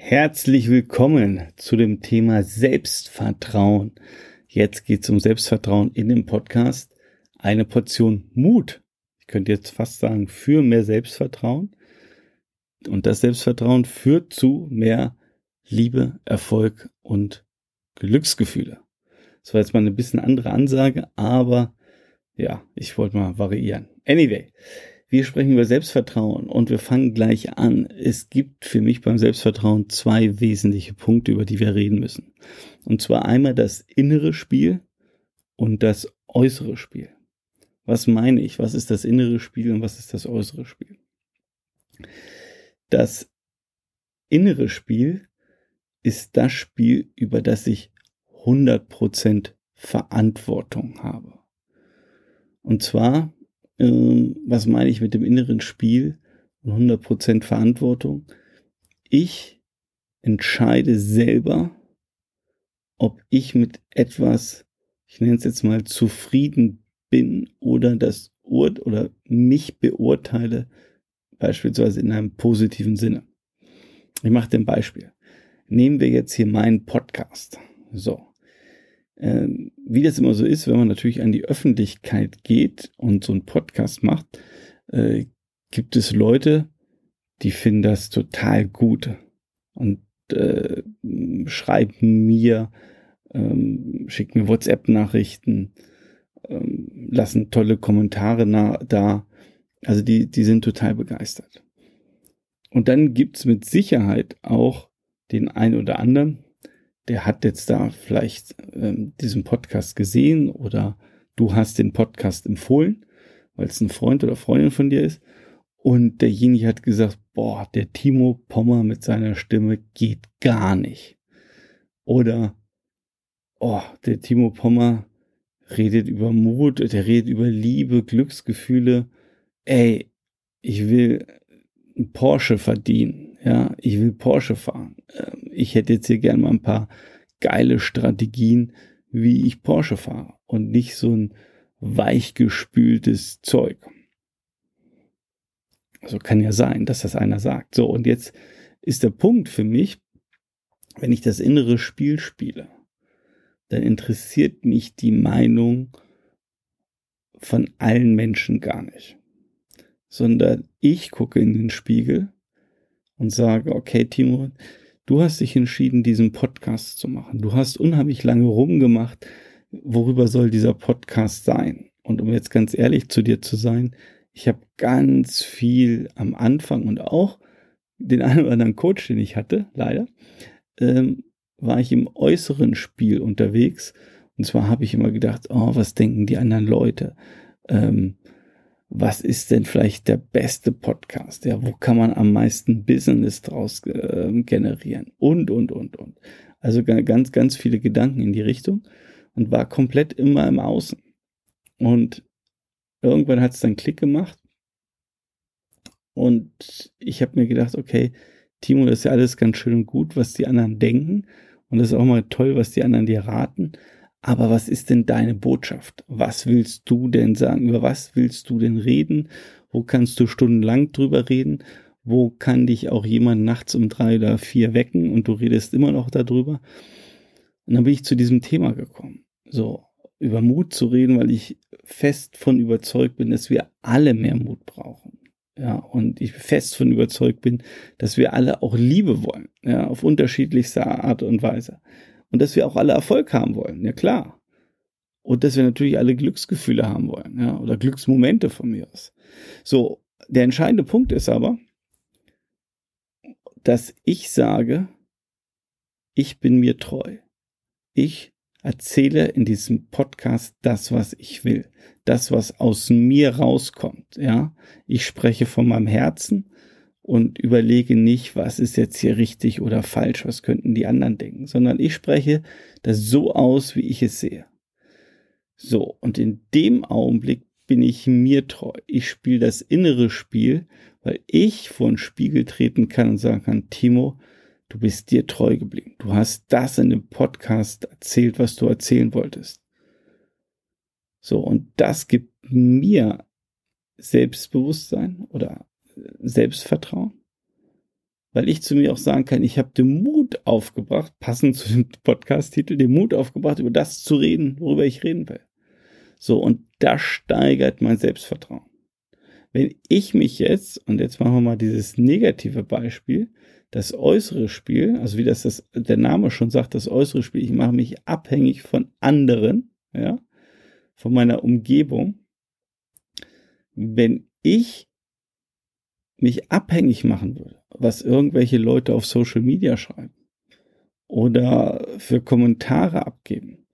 Herzlich willkommen zu dem Thema Selbstvertrauen. Jetzt geht es um Selbstvertrauen in dem Podcast. Eine Portion Mut. Ich könnte jetzt fast sagen, für mehr Selbstvertrauen. Und das Selbstvertrauen führt zu mehr Liebe, Erfolg und Glücksgefühle. Das war jetzt mal eine bisschen andere Ansage, aber ja, ich wollte mal variieren. Anyway, wir sprechen über Selbstvertrauen und wir fangen gleich an. Es gibt für mich beim Selbstvertrauen zwei wesentliche Punkte, über die wir reden müssen. Und zwar einmal das innere Spiel und das äußere Spiel. Was meine ich? Was ist das innere Spiel und was ist das äußere Spiel? Das innere Spiel ist das Spiel, über das ich 100% Verantwortung habe. Und zwar ähm, was meine ich mit dem inneren Spiel und 100% Verantwortung? Ich entscheide selber, ob ich mit etwas, ich nenne es jetzt mal, zufrieden bin oder das Ur oder mich beurteile, beispielsweise in einem positiven Sinne. Ich mache ein Beispiel. Nehmen wir jetzt hier meinen Podcast. So. Ähm, wie das immer so ist, wenn man natürlich an die Öffentlichkeit geht und so einen Podcast macht, äh, gibt es Leute, die finden das total gut und äh, schreiben mir, ähm, schicken mir WhatsApp-Nachrichten, ähm, lassen tolle Kommentare da. Also die, die sind total begeistert. Und dann gibt's mit Sicherheit auch den einen oder anderen, der hat jetzt da vielleicht ähm, diesen Podcast gesehen oder du hast den Podcast empfohlen, weil es ein Freund oder Freundin von dir ist. Und derjenige hat gesagt, boah, der Timo Pommer mit seiner Stimme geht gar nicht. Oder, oh, der Timo Pommer redet über Mut, der redet über Liebe, Glücksgefühle. Ey, ich will einen Porsche verdienen ja, ich will Porsche fahren. Ich hätte jetzt hier gerne mal ein paar geile Strategien, wie ich Porsche fahre und nicht so ein weichgespültes Zeug. Also kann ja sein, dass das einer sagt. So, und jetzt ist der Punkt für mich, wenn ich das innere Spiel spiele, dann interessiert mich die Meinung von allen Menschen gar nicht. Sondern ich gucke in den Spiegel und sage, okay, Timo, du hast dich entschieden, diesen Podcast zu machen. Du hast unheimlich lange rumgemacht, worüber soll dieser Podcast sein? Und um jetzt ganz ehrlich zu dir zu sein, ich habe ganz viel am Anfang und auch den einen oder anderen Coach, den ich hatte, leider, ähm, war ich im äußeren Spiel unterwegs. Und zwar habe ich immer gedacht, oh, was denken die anderen Leute? Ähm, was ist denn vielleicht der beste Podcast? Ja, wo kann man am meisten Business draus äh, generieren? Und, und, und, und. Also ganz, ganz viele Gedanken in die Richtung und war komplett immer im Außen. Und irgendwann hat es dann Klick gemacht. Und ich habe mir gedacht, okay, Timo, das ist ja alles ganz schön und gut, was die anderen denken. Und das ist auch mal toll, was die anderen dir raten. Aber was ist denn deine Botschaft? Was willst du denn sagen? Über was willst du denn reden? Wo kannst du stundenlang drüber reden? Wo kann dich auch jemand nachts um drei oder vier wecken und du redest immer noch darüber? Und dann bin ich zu diesem Thema gekommen. So, über Mut zu reden, weil ich fest von überzeugt bin, dass wir alle mehr Mut brauchen. Ja, und ich fest von überzeugt bin, dass wir alle auch Liebe wollen. Ja, auf unterschiedlichste Art und Weise und dass wir auch alle Erfolg haben wollen, ja klar. Und dass wir natürlich alle Glücksgefühle haben wollen, ja, oder Glücksmomente von mir aus. So, der entscheidende Punkt ist aber, dass ich sage, ich bin mir treu. Ich erzähle in diesem Podcast das, was ich will, das, was aus mir rauskommt, ja. Ich spreche von meinem Herzen und überlege nicht, was ist jetzt hier richtig oder falsch, was könnten die anderen denken, sondern ich spreche das so aus, wie ich es sehe. So, und in dem Augenblick bin ich mir treu. Ich spiele das innere Spiel, weil ich vor den Spiegel treten kann und sagen kann, Timo, du bist dir treu geblieben. Du hast das in dem Podcast erzählt, was du erzählen wolltest. So, und das gibt mir Selbstbewusstsein oder Selbstvertrauen. weil ich zu mir auch sagen kann, ich habe den Mut aufgebracht, passend zu dem Podcast-Titel, den Mut aufgebracht, über das zu reden, worüber ich reden will. So, und das steigert mein Selbstvertrauen. Wenn ich mich jetzt, und jetzt machen wir mal dieses negative Beispiel, das äußere Spiel, also wie das, das der Name schon sagt, das äußere Spiel, ich mache mich abhängig von anderen, ja, von meiner Umgebung. Wenn ich mich abhängig machen würde, was irgendwelche Leute auf Social Media schreiben oder für Kommentare abgeben.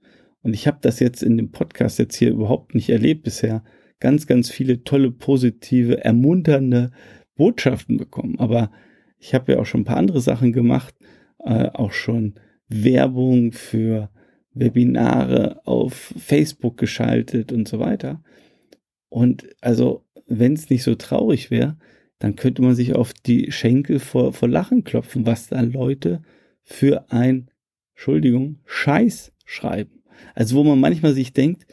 Und ich habe das jetzt in dem Podcast jetzt hier überhaupt nicht erlebt bisher. Ganz, ganz viele tolle, positive, ermunternde Botschaften bekommen. Aber ich habe ja auch schon ein paar andere Sachen gemacht, äh, auch schon Werbung für Webinare auf Facebook geschaltet und so weiter. Und also, wenn es nicht so traurig wäre, dann könnte man sich auf die Schenkel vor, vor Lachen klopfen, was da Leute für ein, Entschuldigung, Scheiß schreiben. Also wo man manchmal sich denkt,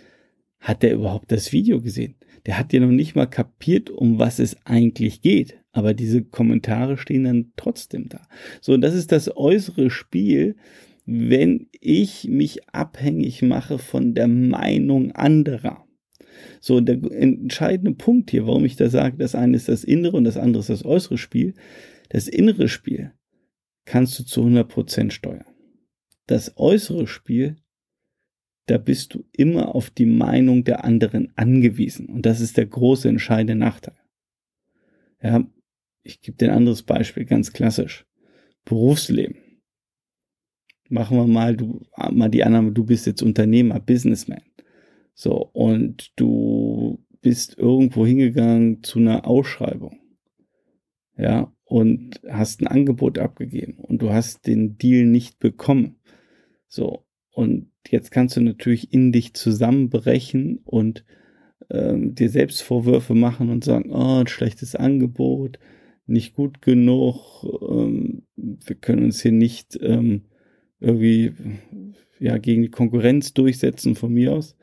hat der überhaupt das Video gesehen? Der hat ja noch nicht mal kapiert, um was es eigentlich geht. Aber diese Kommentare stehen dann trotzdem da. So, und das ist das äußere Spiel, wenn ich mich abhängig mache von der Meinung anderer. So, der entscheidende Punkt hier, warum ich da sage, das eine ist das innere und das andere ist das äußere Spiel. Das innere Spiel kannst du zu 100% steuern. Das äußere Spiel, da bist du immer auf die Meinung der anderen angewiesen. Und das ist der große entscheidende Nachteil. Ja, ich gebe dir ein anderes Beispiel, ganz klassisch. Berufsleben. Machen wir mal, du, mal die Annahme, du bist jetzt Unternehmer, Businessman. So, und du bist irgendwo hingegangen zu einer Ausschreibung. Ja, und hast ein Angebot abgegeben und du hast den Deal nicht bekommen. So, und jetzt kannst du natürlich in dich zusammenbrechen und ähm, dir selbst Vorwürfe machen und sagen, oh, ein schlechtes Angebot, nicht gut genug, ähm, wir können uns hier nicht ähm, irgendwie ja, gegen die Konkurrenz durchsetzen von mir aus.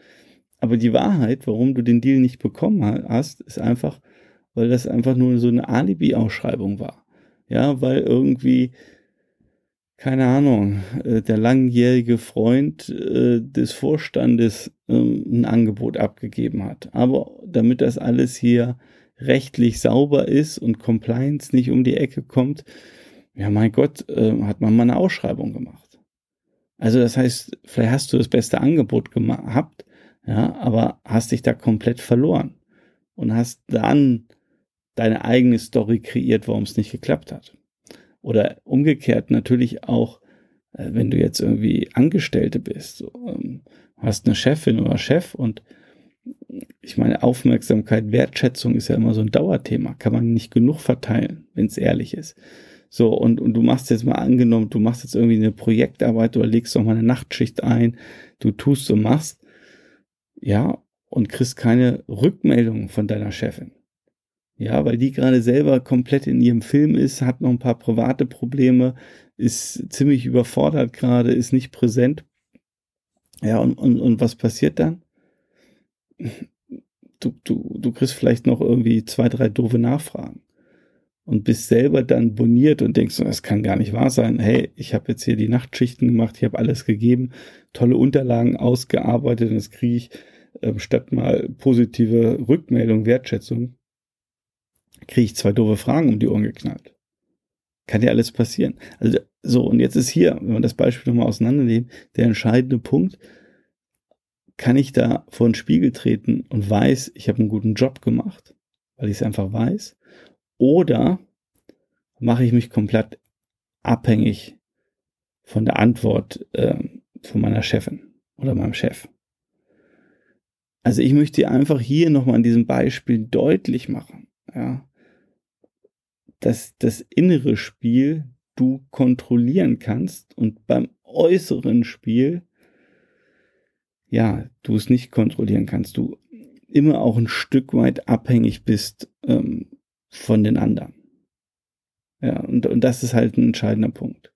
Aber die Wahrheit, warum du den Deal nicht bekommen hast, ist einfach, weil das einfach nur so eine Alibi-Ausschreibung war. Ja, weil irgendwie, keine Ahnung, äh, der langjährige Freund äh, des Vorstandes ähm, ein Angebot abgegeben hat. Aber damit das alles hier rechtlich sauber ist und Compliance nicht um die Ecke kommt, ja mein Gott, äh, hat man mal eine Ausschreibung gemacht. Also das heißt, vielleicht hast du das beste Angebot gehabt, ja, aber hast dich da komplett verloren und hast dann deine eigene Story kreiert, warum es nicht geklappt hat. Oder umgekehrt natürlich auch, äh, wenn du jetzt irgendwie Angestellte bist, so, ähm, hast eine Chefin oder Chef und ich meine, Aufmerksamkeit, Wertschätzung ist ja immer so ein Dauerthema. Kann man nicht genug verteilen, wenn es ehrlich ist. So, und, und du machst jetzt mal angenommen, du machst jetzt irgendwie eine Projektarbeit oder legst noch mal eine Nachtschicht ein, du tust und machst, ja, und kriegst keine Rückmeldung von deiner Chefin. Ja, weil die gerade selber komplett in ihrem Film ist, hat noch ein paar private Probleme, ist ziemlich überfordert gerade, ist nicht präsent. Ja, und, und, und was passiert dann? du, du, du kriegst vielleicht noch irgendwie zwei, drei doofe Nachfragen und bist selber dann boniert und denkst, das kann gar nicht wahr sein. Hey, ich habe jetzt hier die Nachtschichten gemacht, ich habe alles gegeben, tolle Unterlagen ausgearbeitet und das kriege ich äh, statt mal positive Rückmeldung, Wertschätzung, kriege ich zwei doofe Fragen um die Ohren geknallt. Kann ja alles passieren. Also so, und jetzt ist hier, wenn wir das Beispiel nochmal auseinandernehmen, der entscheidende Punkt, kann ich da vor den Spiegel treten und weiß, ich habe einen guten Job gemacht, weil ich es einfach weiß? Oder mache ich mich komplett abhängig von der Antwort äh, von meiner Chefin oder meinem Chef? Also ich möchte einfach hier nochmal an diesem Beispiel deutlich machen, ja, dass das innere Spiel du kontrollieren kannst und beim äußeren Spiel ja, du es nicht kontrollieren kannst, du immer auch ein Stück weit abhängig bist ähm, von den anderen. Ja, und, und das ist halt ein entscheidender Punkt.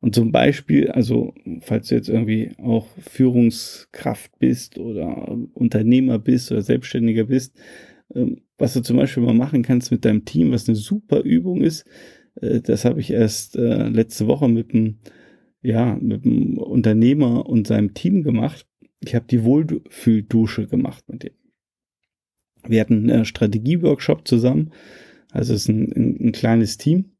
Und zum Beispiel, also falls du jetzt irgendwie auch Führungskraft bist oder Unternehmer bist oder Selbstständiger bist, ähm, was du zum Beispiel mal machen kannst mit deinem Team, was eine super Übung ist, Äh, das habe ich erst äh, letzte Woche mit einem, ja, mit einem Unternehmer und seinem Team gemacht. Ich habe die Wohlfühldusche gemacht mit dem. Wir hatten einen Strategieworkshop zusammen. Also es ist ein, ein, ein kleines Team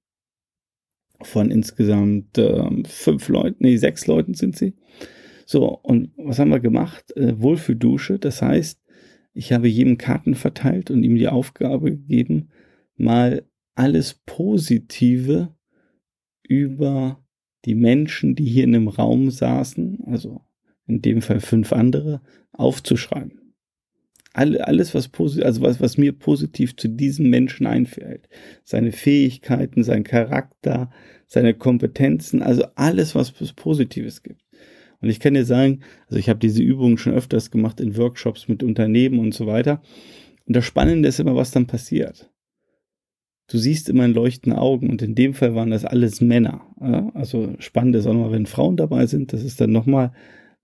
von insgesamt äh, fünf Leuten, nee, sechs Leuten sind sie. So, und was haben wir gemacht? Äh, Wohlfühldusche, das heißt, ich habe jedem Karten verteilt und ihm die Aufgabe gegeben, mal alles Positive über die Menschen, die hier in dem Raum saßen, also in dem Fall fünf andere, aufzuschreiben. Alle, alles, was also was, was mir positiv zu diesem Menschen einfällt. Seine Fähigkeiten, sein Charakter, seine Kompetenzen, also alles, was es Positives gibt. Und ich kann dir sagen, also ich habe diese Übungen schon öfters gemacht in Workshops mit Unternehmen und so weiter. Und das Spannende ist immer, was dann passiert. Du siehst immer in leuchtenden Augen und in dem Fall waren das alles Männer. Also spannend ist auch nochmal, wenn Frauen dabei sind, das ist dann nochmal,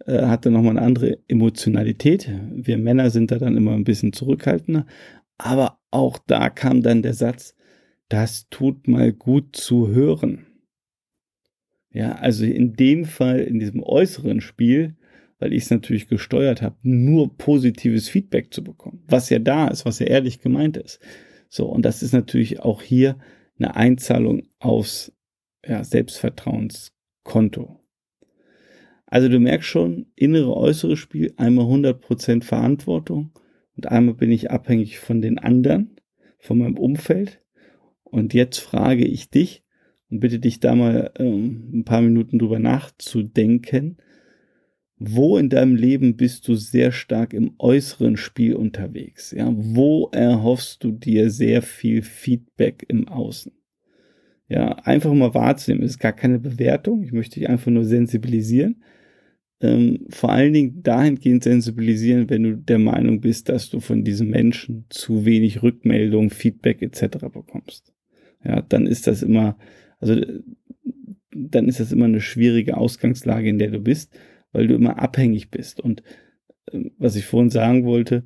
äh, hat dann nochmal eine andere Emotionalität. Wir Männer sind da dann immer ein bisschen zurückhaltender. Aber auch da kam dann der Satz, das tut mal gut zu hören. Ja, also in dem Fall, in diesem äußeren Spiel, weil ich es natürlich gesteuert habe, nur positives Feedback zu bekommen, was ja da ist, was ja ehrlich gemeint ist. So, und das ist natürlich auch hier eine Einzahlung aufs ja, Selbstvertrauenskonto. Also du merkst schon, innere, äußere Spiel, einmal 100% Verantwortung und einmal bin ich abhängig von den anderen, von meinem Umfeld. Und jetzt frage ich dich, und bitte dich da mal ähm, ein paar Minuten drüber nachzudenken. Wo in deinem Leben bist du sehr stark im äußeren Spiel unterwegs? Ja, wo erhoffst du dir sehr viel Feedback im Außen? Ja, einfach mal wahrzunehmen. Es ist gar keine Bewertung. Ich möchte dich einfach nur sensibilisieren. Ähm, vor allen Dingen dahingehend sensibilisieren, wenn du der Meinung bist, dass du von diesen Menschen zu wenig Rückmeldung, Feedback etc. bekommst. Ja, dann ist das immer also dann ist das immer eine schwierige Ausgangslage, in der du bist, weil du immer abhängig bist. Und äh, was ich vorhin sagen wollte,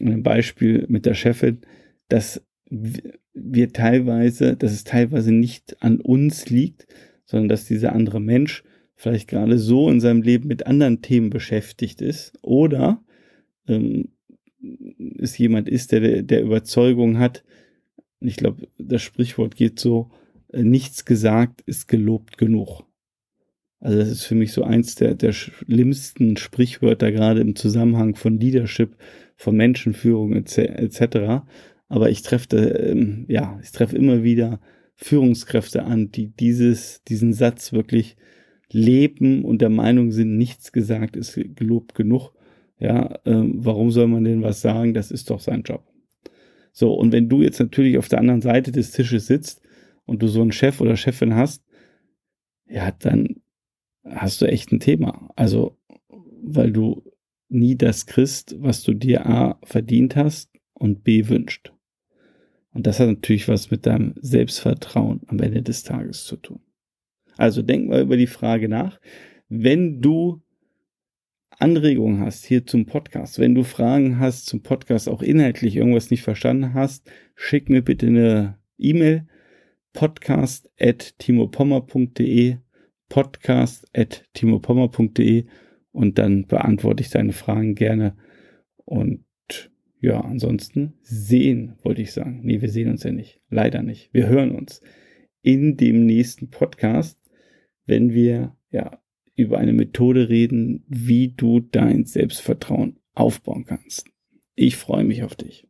ein Beispiel mit der Chefin, dass wir teilweise, dass es teilweise nicht an uns liegt, sondern dass dieser andere Mensch vielleicht gerade so in seinem Leben mit anderen Themen beschäftigt ist oder ähm, es jemand ist, der der Überzeugung hat, ich glaube, das Sprichwort geht so, äh, nichts gesagt ist gelobt genug. Also das ist für mich so eins der, der schlimmsten Sprichwörter, gerade im Zusammenhang von Leadership, von Menschenführung etc. Aber ich treffe, ähm, ja, ich treffe immer wieder Führungskräfte an, die dieses, diesen Satz wirklich leben und der Meinung sind, nichts gesagt ist gelobt genug. Ja, ähm, warum soll man denn was sagen? Das ist doch sein Job. So, und wenn du jetzt natürlich auf der anderen Seite des Tisches sitzt und du so einen Chef oder Chefin hast, ja, dann hast du echt ein Thema. Also, weil du nie das kriegst, was du dir A verdient hast und B wünscht. Und das hat natürlich was mit deinem Selbstvertrauen am Ende des Tages zu tun. Also denk mal über die Frage nach. Wenn du Anregungen hast hier zum Podcast, wenn du Fragen hast zum Podcast, auch inhaltlich irgendwas nicht verstanden hast, schick mir bitte eine E-Mail podcast at timopommer.de podcast at timopommer.de und dann beantworte ich deine Fragen gerne und ja, ansonsten sehen, wollte ich sagen. Nee, wir sehen uns ja nicht. Leider nicht. Wir hören uns in dem nächsten Podcast, wenn wir ja über eine Methode reden, wie du dein Selbstvertrauen aufbauen kannst. Ich freue mich auf dich.